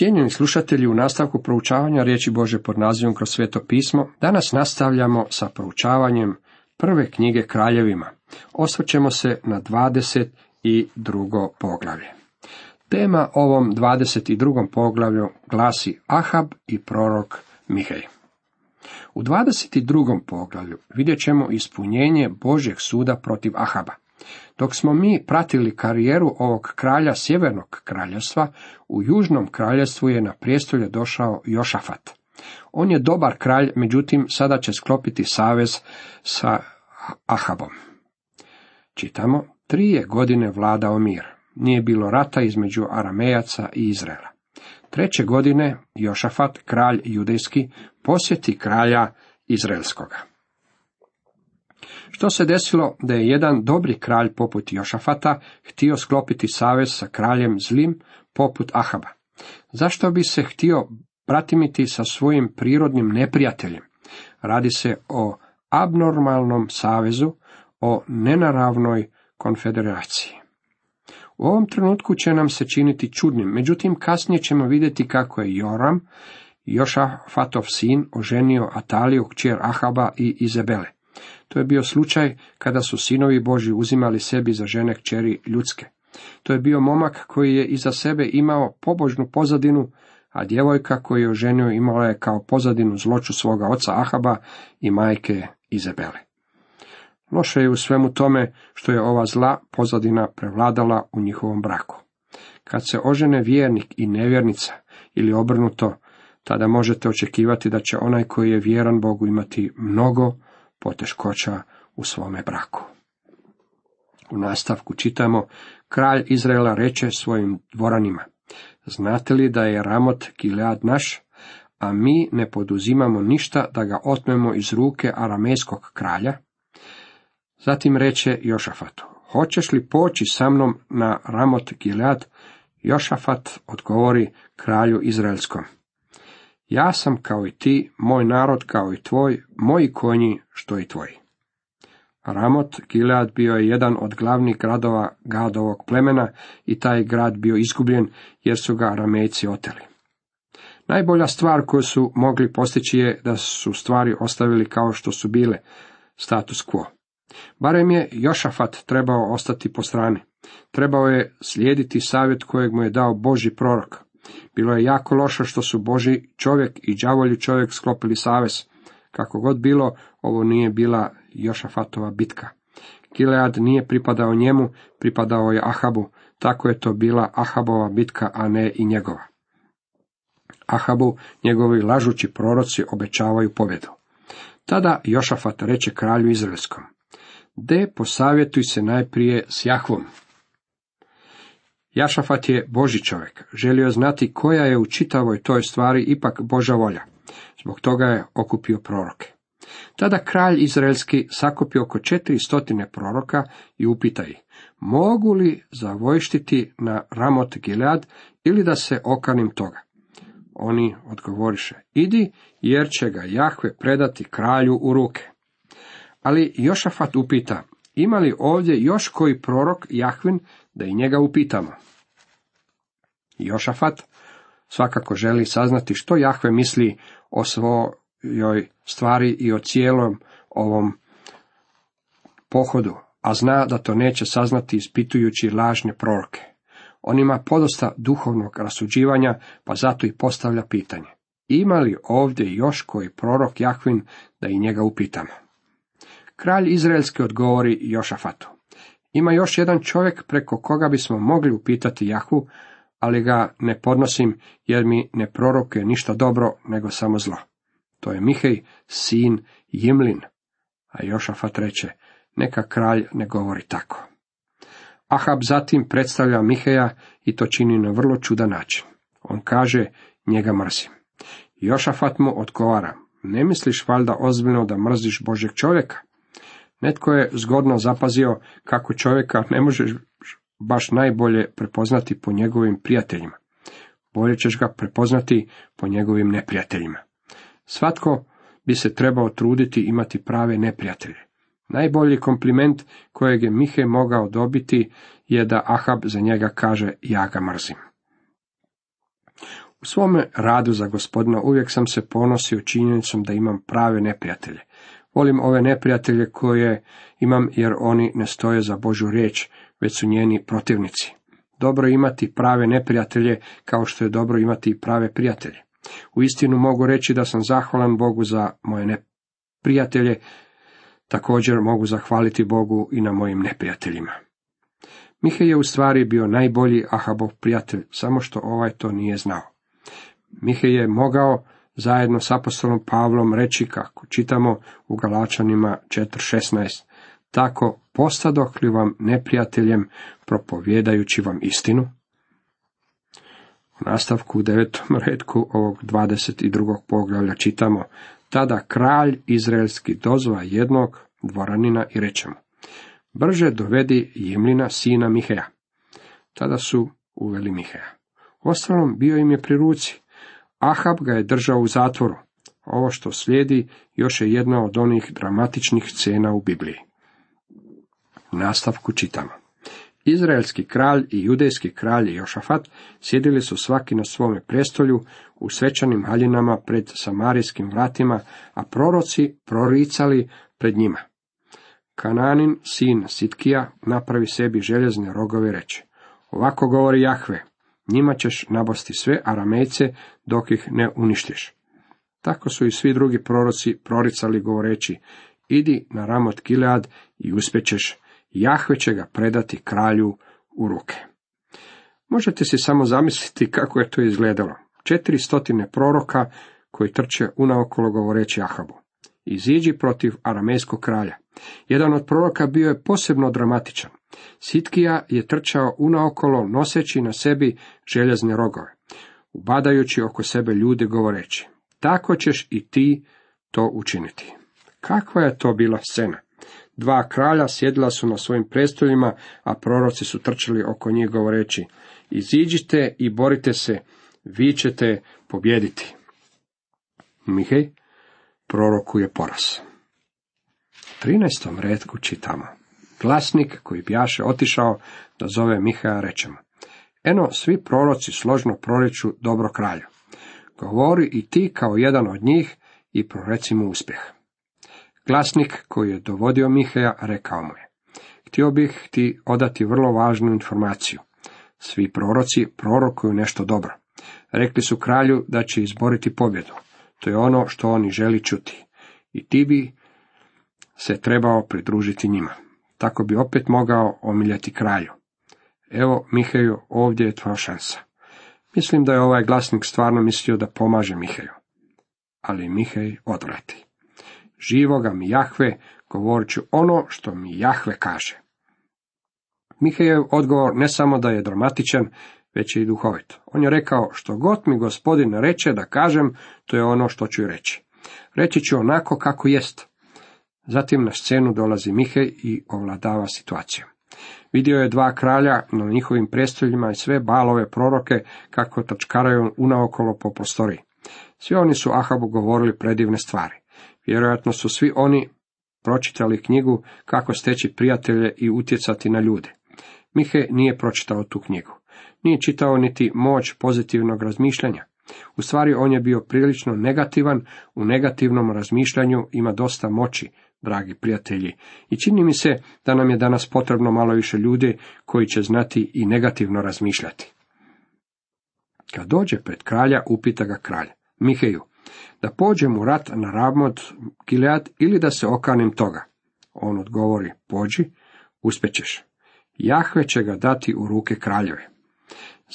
Cijenjeni slušatelji, u nastavku proučavanja riječi Bože pod nazivom kroz sveto pismo, danas nastavljamo sa proučavanjem prve knjige kraljevima. Osvrćemo se na 22. poglavlje. Tema ovom 22. poglavlju glasi Ahab i prorok Mihej. U 22. poglavlju vidjet ćemo ispunjenje Božjeg suda protiv Ahaba. Dok smo mi pratili karijeru ovog kralja sjevernog kraljevstva, u južnom kraljevstvu je na prijestolje došao Jošafat. On je dobar kralj, međutim sada će sklopiti savez sa Ahabom. Čitamo, tri je godine vladao mir. Nije bilo rata između Aramejaca i Izraela. Treće godine Jošafat, kralj judejski, posjeti kralja Izraelskoga. Što se desilo da je jedan dobri kralj poput Jošafata htio sklopiti savez sa kraljem zlim poput Ahaba? Zašto bi se htio bratimiti sa svojim prirodnim neprijateljem? Radi se o abnormalnom savezu, o nenaravnoj konfederaciji. U ovom trenutku će nam se činiti čudnim, međutim kasnije ćemo vidjeti kako je Joram, Jošafatov sin, oženio Ataliju, kćer Ahaba i Izabele. To je bio slučaj kada su sinovi Boži uzimali sebi za žene kćeri ljudske. To je bio momak koji je iza sebe imao pobožnu pozadinu, a djevojka koju je oženio imala je kao pozadinu zloču svoga oca Ahaba i majke Izabele. Loše je u svemu tome što je ova zla pozadina prevladala u njihovom braku. Kad se ožene vjernik i nevjernica ili obrnuto, tada možete očekivati da će onaj koji je vjeran Bogu imati mnogo poteškoća u svome braku. U nastavku čitamo, kralj Izraela reče svojim dvoranima, znate li da je Ramot Gilead naš, a mi ne poduzimamo ništa da ga otmemo iz ruke aramejskog kralja? Zatim reče Jošafatu, hoćeš li poći sa mnom na Ramot Gilead? Jošafat odgovori kralju Izraelskom. Ja sam kao i ti, moj narod kao i tvoj, moji konji što i tvoji. Ramot Gilead bio je jedan od glavnih gradova Gadovog plemena i taj grad bio izgubljen jer su ga Aramejci oteli. Najbolja stvar koju su mogli postići je da su stvari ostavili kao što su bile, status quo. Barem je Jošafat trebao ostati po strani. Trebao je slijediti savjet kojeg mu je dao Boži prorok. Bilo je jako loše što su Boži čovjek i đavolji čovjek sklopili savez. Kako god bilo, ovo nije bila Jošafatova bitka. Gilead nije pripadao njemu, pripadao je Ahabu, tako je to bila Ahabova bitka, a ne i njegova. Ahabu njegovi lažući proroci obećavaju pobjedu. Tada Jošafat reče kralju Izraelskom, de posavjetuj se najprije s Jahvom. Jašafat je Boži čovjek, želio znati koja je u čitavoj toj stvari ipak Boža volja. Zbog toga je okupio proroke. Tada kralj Izraelski sakupi oko četiri stotine proroka i upita ih, mogu li zavojštiti na Ramot Gilead ili da se okanim toga? Oni odgovoriše, idi jer će ga Jahve predati kralju u ruke. Ali Jošafat upita, ima li ovdje još koji prorok Jahvin da i njega upitamo? Jošafat svakako želi saznati što Jahve misli o svojoj stvari i o cijelom ovom pohodu, a zna da to neće saznati ispitujući lažne proroke. On ima podosta duhovnog rasuđivanja, pa zato i postavlja pitanje. Ima li ovdje još koji prorok Jahvin da i njega upitamo? Kralj Izraelski odgovori Jošafatu. Ima još jedan čovjek preko koga bismo mogli upitati Jahvu, ali ga ne podnosim jer mi ne prorokuje ništa dobro nego samo zlo. To je Mihej, sin Jimlin. A Jošafat reče, neka kralj ne govori tako. Ahab zatim predstavlja Miheja i to čini na vrlo čudan način. On kaže, njega mrzim. Jošafat mu odgovara, ne misliš valjda ozbiljno da mrziš Božeg čovjeka? Netko je zgodno zapazio kako čovjeka ne možeš baš najbolje prepoznati po njegovim prijateljima. Bolje ćeš ga prepoznati po njegovim neprijateljima. Svatko bi se trebao truditi imati prave neprijatelje. Najbolji kompliment kojeg je Mihe mogao dobiti je da Ahab za njega kaže ja ga mrzim. U svome radu za gospodina uvijek sam se ponosio činjenicom da imam prave neprijatelje. Volim ove neprijatelje koje imam jer oni ne stoje za Božu riječ, već su njeni protivnici. Dobro imati prave neprijatelje kao što je dobro imati i prave prijatelje. U istinu mogu reći da sam zahvalan Bogu za moje neprijatelje, također mogu zahvaliti Bogu i na mojim neprijateljima. Mihe je u stvari bio najbolji Ahabov prijatelj, samo što ovaj to nije znao. Mihe je mogao zajedno s apostolom Pavlom reći kako čitamo u Galačanima 4.16, tako postadoh li vam neprijateljem propovjedajući vam istinu? U nastavku u devetom redku ovog 22. poglavlja čitamo, tada kralj izraelski dozva jednog dvoranina i reče mu, brže dovedi Jimlina sina Miheja. Tada su uveli Miheja. Ostalom bio im je pri ruci. Ahab ga je držao u zatvoru. Ovo što slijedi još je jedna od onih dramatičnih scena u Bibliji. Nastavku čitamo. Izraelski kralj i judejski kralj Jošafat sjedili su svaki na svome prestolju u svečanim haljinama pred samarijskim vratima, a proroci proricali pred njima. Kananin, sin Sitkija, napravi sebi željezne rogove reče. Ovako govori Jahve, njima ćeš nabosti sve aramejce dok ih ne uništiš. Tako su i svi drugi proroci proricali govoreći, idi na Ramot Gilead i uspjećeš, Jahve će ga predati kralju u ruke. Možete si samo zamisliti kako je to izgledalo. Četiri stotine proroka koji trče unaokolo govoreći Ahabu. Iziđi protiv aramejskog kralja. Jedan od proroka bio je posebno dramatičan. Sitkija je trčao unaokolo noseći na sebi željezne rogove, ubadajući oko sebe ljude govoreći, tako ćeš i ti to učiniti. Kakva je to bila scena? Dva kralja sjedila su na svojim prestoljima, a proroci su trčali oko njih govoreći, iziđite i borite se, vi ćete pobjediti. Mihej prorokuje poraz. 13. redku čitamo. Glasnik koji bjaše otišao da zove Mihaja rečemo. Eno, svi proroci složno proriču dobro kralju. Govori i ti kao jedan od njih i proreci mu uspjeh. Glasnik koji je dovodio Mihaja rekao mu je. Htio bih ti odati vrlo važnu informaciju. Svi proroci prorokuju nešto dobro. Rekli su kralju da će izboriti pobjedu. To je ono što oni želi čuti. I ti bi se trebao pridružiti njima. Tako bi opet mogao omiljati kralju. Evo, Mihaju, ovdje je tvoja šansa. Mislim da je ovaj glasnik stvarno mislio da pomaže Mihaju. Ali Mihaj odvrati. Živoga mi Jahve, govorit ću ono što mi Jahve kaže. Mihajev odgovor ne samo da je dramatičan, već je i duhovit. On je rekao, što god mi gospodin reče da kažem, to je ono što ću reći. Reći ću onako kako jest. Zatim na scenu dolazi Mihej i ovladava situaciju. Vidio je dva kralja na njihovim prestoljima i sve balove proroke kako tačkaraju unaokolo po prostoriji. Svi oni su Ahabu govorili predivne stvari. Vjerojatno su svi oni pročitali knjigu kako steći prijatelje i utjecati na ljude. Mihe nije pročitao tu knjigu. Nije čitao niti moć pozitivnog razmišljanja. U stvari on je bio prilično negativan, u negativnom razmišljanju ima dosta moći, dragi prijatelji. I čini mi se da nam je danas potrebno malo više ljudi koji će znati i negativno razmišljati. Kad dođe pred kralja, upita ga kralj, Miheju, da pođem u rat na Ramot Gilead ili da se okanim toga. On odgovori, pođi, uspjećeš. Jahve će ga dati u ruke kraljeve.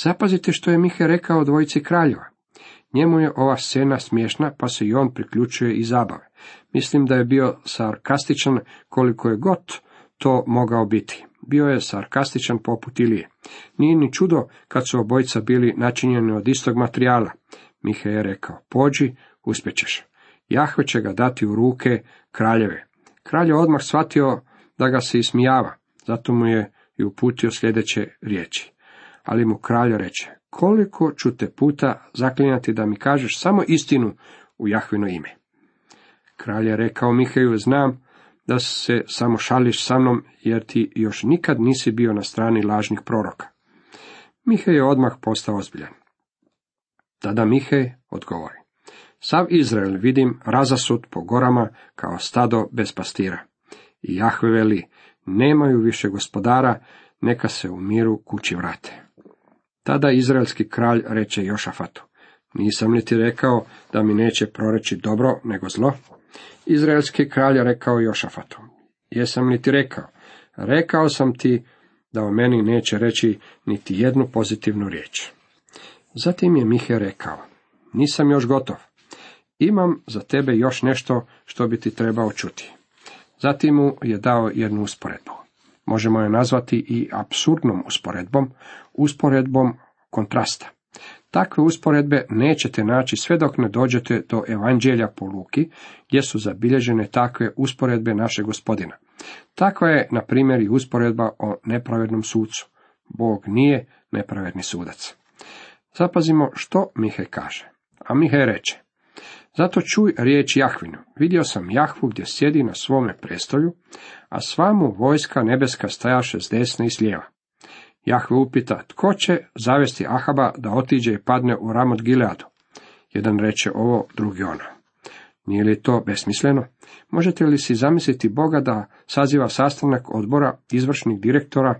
Zapazite što je Mihe rekao dvojici kraljeva. Njemu je ova scena smiješna, pa se i on priključuje i zabave. Mislim da je bio sarkastičan koliko je god to mogao biti. Bio je sarkastičan poput Ilije. Nije ni čudo kad su obojica bili načinjeni od istog materijala. Mihe je rekao, pođi, uspjećeš. Jahve će ga dati u ruke kraljeve. Kralj je odmah shvatio da ga se ismijava, zato mu je i uputio sljedeće riječi. Ali mu kralj reče, koliko ću te puta zaklinjati da mi kažeš samo istinu u Jahvino ime. Kralj je rekao Mihaju, znam da se samo šališ sa mnom, jer ti još nikad nisi bio na strani lažnih proroka. Mihaj je odmah postao ozbiljan. Tada Mihej odgovori. Sav Izrael vidim razasut po gorama kao stado bez pastira. I Jahve veli, nemaju više gospodara, neka se u miru kući vrate. Tada izraelski kralj reče Jošafatu, nisam li ti rekao da mi neće proreći dobro nego zlo? Izraelski kralj rekao Jošafatu, jesam li ti rekao? Rekao sam ti da o meni neće reći niti jednu pozitivnu riječ. Zatim je Mihe rekao, nisam još gotov. Imam za tebe još nešto što bi ti trebao čuti. Zatim mu je dao jednu usporedbu. Možemo je nazvati i absurdnom usporedbom, usporedbom kontrasta. Takve usporedbe nećete naći sve dok ne dođete do Evanđelja po Luki, gdje su zabilježene takve usporedbe našeg gospodina. Takva je, na primjer, i usporedba o nepravednom sucu. Bog nije nepravedni sudac. Zapazimo što Mihaj kaže. A Mihaj reče, zato čuj riječ Jahvinu. Vidio sam Jahvu gdje sjedi na svome prestolju, a sva mu vojska nebeska stajaše s desne i s lijeva. Jahve upita, tko će zavesti Ahaba da otiđe i padne u Ramot Gileadu? Jedan reče ovo, drugi ono. Nije li to besmisleno? Možete li si zamisliti Boga da saziva sastanak odbora izvršnih direktora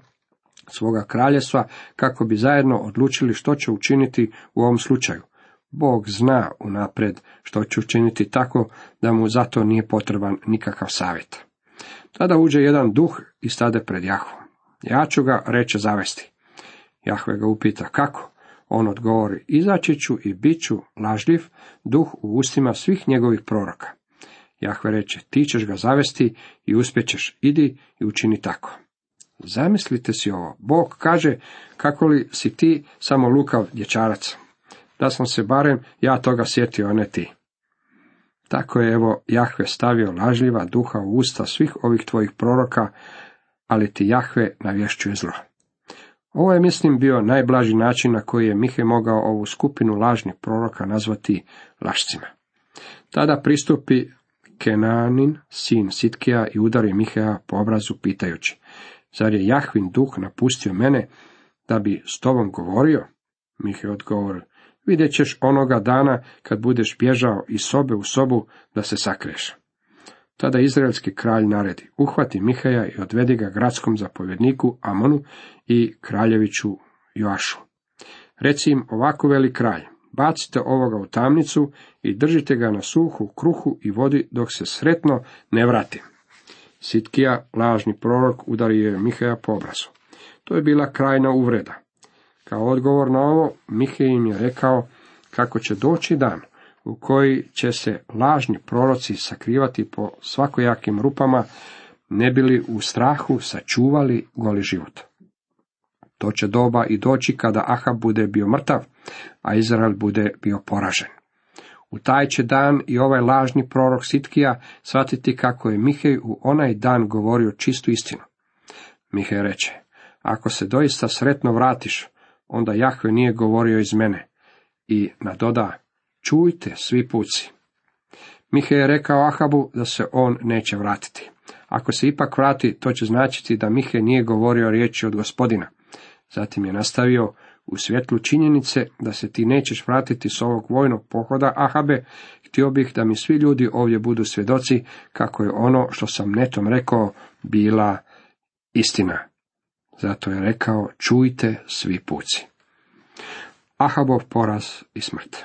svoga kraljestva kako bi zajedno odlučili što će učiniti u ovom slučaju? Bog zna unapred što će učiniti tako da mu zato nije potreban nikakav savjet. Tada uđe jedan duh i stade pred Jahvom. Ja ću ga, reče, zavesti. Jahve ga upita, kako? On odgovori, izaći ću i bit ću lažljiv duh u ustima svih njegovih proroka. Jahve reče, ti ćeš ga zavesti i uspjećeš, idi i učini tako. Zamislite si ovo, Bog kaže, kako li si ti samo lukav dječarac. Da sam se barem ja toga sjetio, a ne ti. Tako je evo Jahve stavio lažljiva duha u usta svih ovih tvojih proroka, ali ti Jahve navješćuje zlo. Ovo je, mislim, bio najblaži način na koji je Mihe mogao ovu skupinu lažnih proroka nazvati lašcima. Tada pristupi Kenanin, sin Sitkija, i udari Mihea po obrazu pitajući, zar je Jahvin duh napustio mene da bi s tobom govorio? Mihe odgovori, vidjet ćeš onoga dana kad budeš bježao iz sobe u sobu da se sakreš. Tada izraelski kralj naredi, uhvati Mihaja i odvedi ga gradskom zapovjedniku Amonu i kraljeviću Joašu. Reci im ovako veli kralj, bacite ovoga u tamnicu i držite ga na suhu kruhu i vodi dok se sretno ne vrati. Sitkija, lažni prorok, udario je Mihaja po obrazu. To je bila krajna uvreda. Kao odgovor na ovo, Mihaj im je rekao kako će doći dan u koji će se lažni proroci sakrivati po svakojakim rupama, ne bili u strahu sačuvali goli život. To će doba i doći kada Ahab bude bio mrtav, a Izrael bude bio poražen. U taj će dan i ovaj lažni prorok Sitkija shvatiti kako je Mihej u onaj dan govorio čistu istinu. Mihej reče, ako se doista sretno vratiš, onda Jahve nije govorio iz mene. I nadoda, čujte svi puci. Mihe je rekao Ahabu da se on neće vratiti. Ako se ipak vrati, to će značiti da Mihe nije govorio riječi od gospodina. Zatim je nastavio, u svjetlu činjenice da se ti nećeš vratiti s ovog vojnog pohoda, Ahabe, htio bih da mi svi ljudi ovdje budu svjedoci kako je ono što sam netom rekao bila istina. Zato je rekao, čujte svi puci. Ahabov poraz i smrt.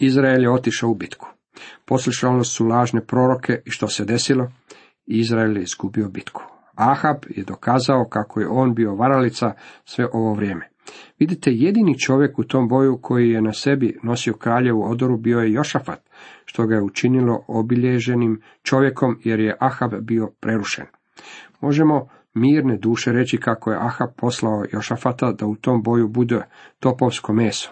Izrael je otišao u bitku. Poslušali su lažne proroke i što se desilo? Izrael je izgubio bitku. Ahab je dokazao kako je on bio varalica sve ovo vrijeme. Vidite, jedini čovjek u tom boju koji je na sebi nosio kraljevu odoru bio je Jošafat, što ga je učinilo obilježenim čovjekom jer je Ahab bio prerušen. Možemo mirne duše reći kako je Ahab poslao Jošafata da u tom boju bude topovsko meso.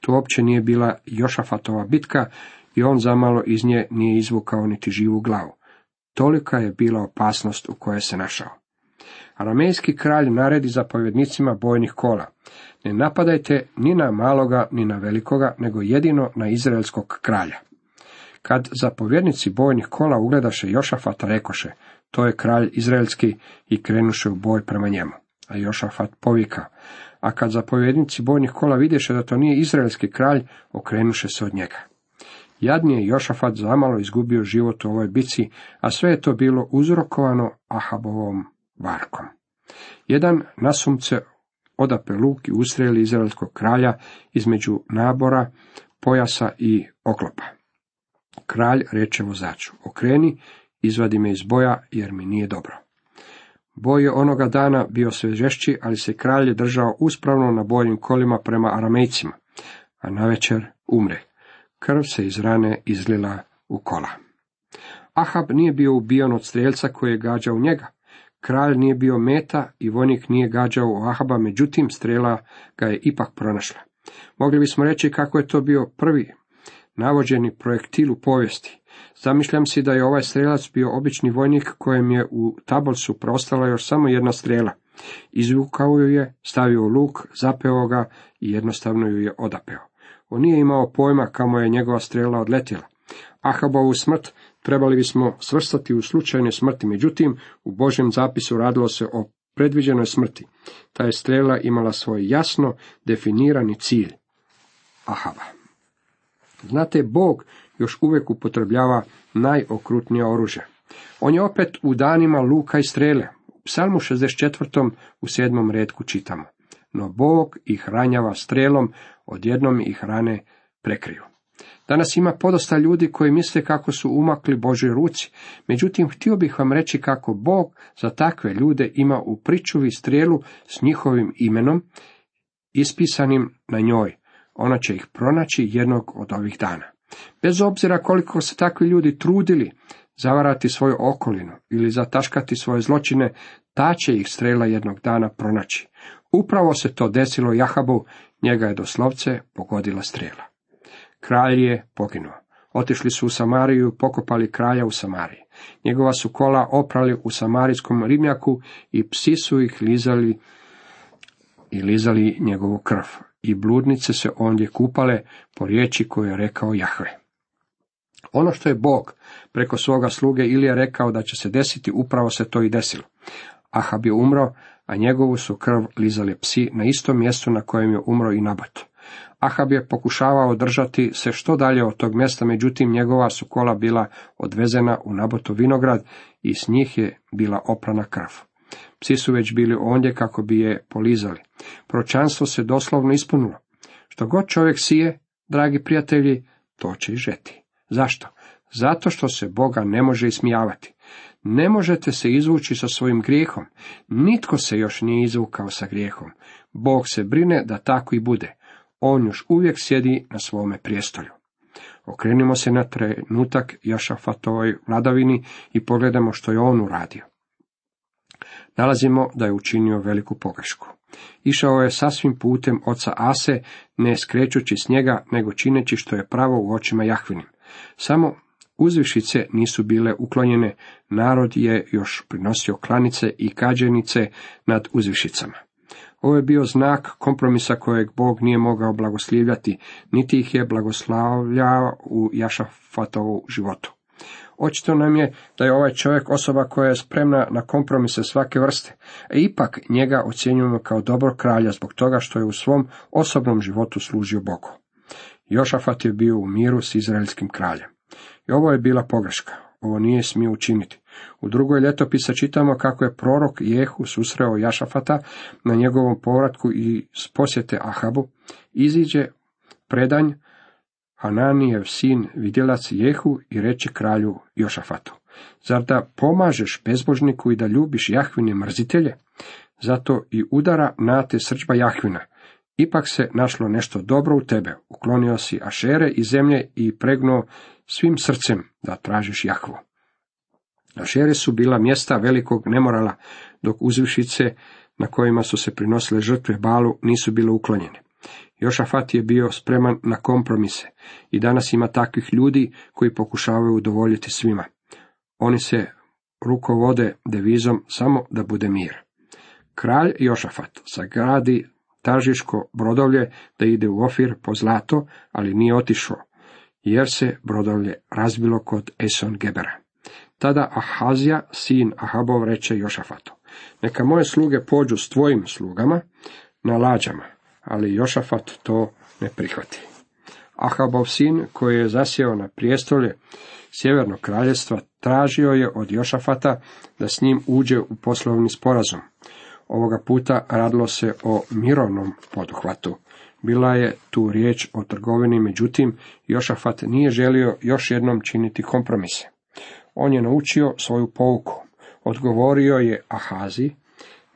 To uopće nije bila Jošafatova bitka i on zamalo iz nje nije izvukao niti živu glavu. Tolika je bila opasnost u kojoj se našao. Aramejski kralj naredi zapovjednicima bojnih kola. Ne napadajte ni na maloga ni na velikoga, nego jedino na izraelskog kralja. Kad zapovjednici bojnih kola ugledaše Jošafata, rekoše, to je kralj izraelski i krenuše u boj prema njemu. A Jošafat povika, a kad zapovjednici bojnih kola vidješe da to nije izraelski kralj, okrenuše se od njega. Jadni je Jošafat zamalo izgubio život u ovoj bici, a sve je to bilo uzrokovano Ahabovom varkom. Jedan nasumce odape luk i ustreli izraelskog kralja između nabora, pojasa i oklopa. Kralj reče vozaču, okreni, izvadi me iz boja, jer mi nije dobro. Boj je onoga dana bio sve žešći, ali se kralj držao uspravno na bojnim kolima prema aramejcima, a navečer umre. Krv se iz rane izlila u kola. Ahab nije bio ubijan od strijelca koji je gađao njega. Kralj nije bio meta i vojnik nije gađao Ahaba, međutim strela ga je ipak pronašla. Mogli bismo reći kako je to bio prvi navođeni projektil u povijesti. Zamišljam si da je ovaj strelac bio obični vojnik kojem je u tabolsu prostala još samo jedna strela. Izvukao ju je, stavio u luk, zapeo ga i jednostavno ju je odapeo. On nije imao pojma kamo je njegova strela odletjela. Ahabovu smrt trebali bismo svrstati u slučajne smrti, međutim, u Božjem zapisu radilo se o predviđenoj smrti. Ta je strela imala svoj jasno definirani cilj. Ahaba. Znate, Bog još uvijek upotrebljava najokrutnije oružje. On je opet u danima luka i strele. U psalmu 64. u sedmom redku čitamo. No Bog ih ranjava strelom, odjednom ih rane prekriju. Danas ima podosta ljudi koji misle kako su umakli Božoj ruci, međutim htio bih vam reći kako Bog za takve ljude ima u pričuvi strelu s njihovim imenom, ispisanim na njoj. Ona će ih pronaći jednog od ovih dana. Bez obzira koliko se takvi ljudi trudili zavarati svoju okolinu ili zataškati svoje zločine, ta će ih strela jednog dana pronaći. Upravo se to desilo Jahabu, njega je doslovce pogodila strela. Kralj je poginuo. Otišli su u Samariju pokopali kralja u Samariji. Njegova su kola oprali u samarijskom rimjaku i psi su ih lizali i lizali njegovu krv. I bludnice se ondje kupale po riječi koju je rekao Jahve. Ono što je Bog preko svoga sluge Ilija rekao da će se desiti, upravo se to i desilo. Ahab je umro, a njegovu su krv lizali psi na istom mjestu na kojem je umro i Nabat. Ahab je pokušavao držati se što dalje od tog mjesta, međutim njegova su kola bila odvezena u Nabotu vinograd i s njih je bila oprana krv. Psi su već bili ondje kako bi je polizali. Pročanstvo se doslovno ispunilo. Što god čovjek sije, dragi prijatelji, to će i žeti. Zašto? Zato što se Boga ne može ismijavati. Ne možete se izvući sa svojim grijehom. Nitko se još nije izvukao sa grijehom. Bog se brine da tako i bude. On još uvijek sjedi na svome prijestolju. Okrenimo se na trenutak Jašafatovoj vladavini i pogledamo što je on uradio. Nalazimo da je učinio veliku pogrešku. Išao je sasvim putem oca Ase, ne skrećući s njega, nego čineći što je pravo u očima Jahvinim. Samo uzvišice nisu bile uklonjene, narod je još prinosio klanice i kađenice nad uzvišicama. Ovo je bio znak kompromisa kojeg Bog nije mogao blagoslivljati, niti ih je blagoslavljao u Jašafatovu životu. Očito nam je da je ovaj čovjek osoba koja je spremna na kompromise svake vrste, a ipak njega ocjenjujemo kao dobro kralja zbog toga što je u svom osobnom životu služio Bogu. Jošafat je bio u miru s izraelskim kraljem. I ovo je bila pogreška. Ovo nije smio učiniti. U drugoj ljetopisa čitamo kako je prorok Jehu susreo Jašafata na njegovom povratku i posjete Ahabu. Iziđe predanj Hananijev sin vidjelac Jehu i reče kralju Jošafatu. Zar da pomažeš bezbožniku i da ljubiš Jahvine mrzitelje? Zato i udara na te srđba Jahvina. Ipak se našlo nešto dobro u tebe. Uklonio si Ašere i zemlje i pregnuo svim srcem da tražiš Jahvu. Ašere su bila mjesta velikog nemorala, dok uzvišice na kojima su se prinosile žrtve balu nisu bile uklonjene. Jošafat je bio spreman na kompromise i danas ima takvih ljudi koji pokušavaju udovoljiti svima. Oni se rukovode devizom samo da bude mir. Kralj Jošafat sagradi tažiško brodovlje da ide u Ofir po zlato, ali nije otišao, jer se brodovlje razbilo kod Eson Gebera. Tada Ahazija, sin Ahabov, reče Jošafatu, neka moje sluge pođu s tvojim slugama, na lađama, ali Jošafat to ne prihvati. Ahabov sin, koji je zasjeo na prijestolje sjevernog kraljestva, tražio je od Jošafata da s njim uđe u poslovni sporazum. Ovoga puta radilo se o mirovnom poduhvatu. Bila je tu riječ o trgovini, međutim, Jošafat nije želio još jednom činiti kompromise. On je naučio svoju pouku. Odgovorio je Ahazi,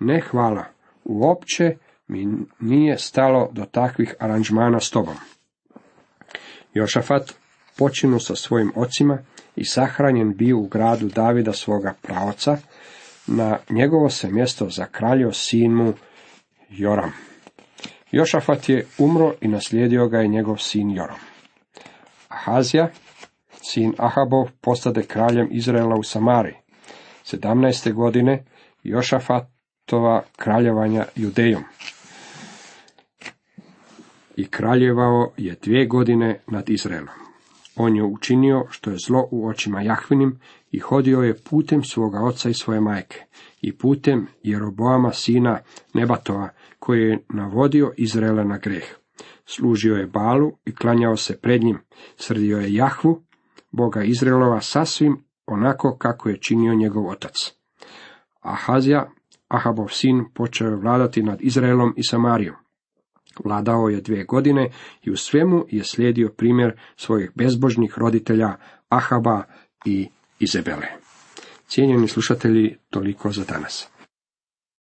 ne hvala, uopće mi nije stalo do takvih aranžmana s tobom. Jošafat počinu sa svojim ocima i sahranjen bio u gradu Davida svoga praoca, na njegovo se mjesto zakraljio sin mu Joram. Jošafat je umro i naslijedio ga je njegov sin Joram. Ahazija, sin Ahabov, postade kraljem Izraela u Samari. 17. godine Jošafatova kraljevanja Judejom. I kraljevao je dvije godine nad Izraelom. On je učinio što je zlo u očima Jahvinim i hodio je putem svoga oca i svoje majke i putem Jeroboama sina Nebatova koji je navodio Izraela na greh. Služio je Balu i klanjao se pred njim, srdio je Jahvu, Boga Izraelova sasvim onako kako je činio njegov otac. Ahazija, Ahabov sin, počeo je vladati nad Izraelom i Samarijom. Vladao je dvije godine i u svemu je slijedio primjer svojih bezbožnih roditelja Ahaba i Izebele. Cijenjeni slušatelji, toliko za danas.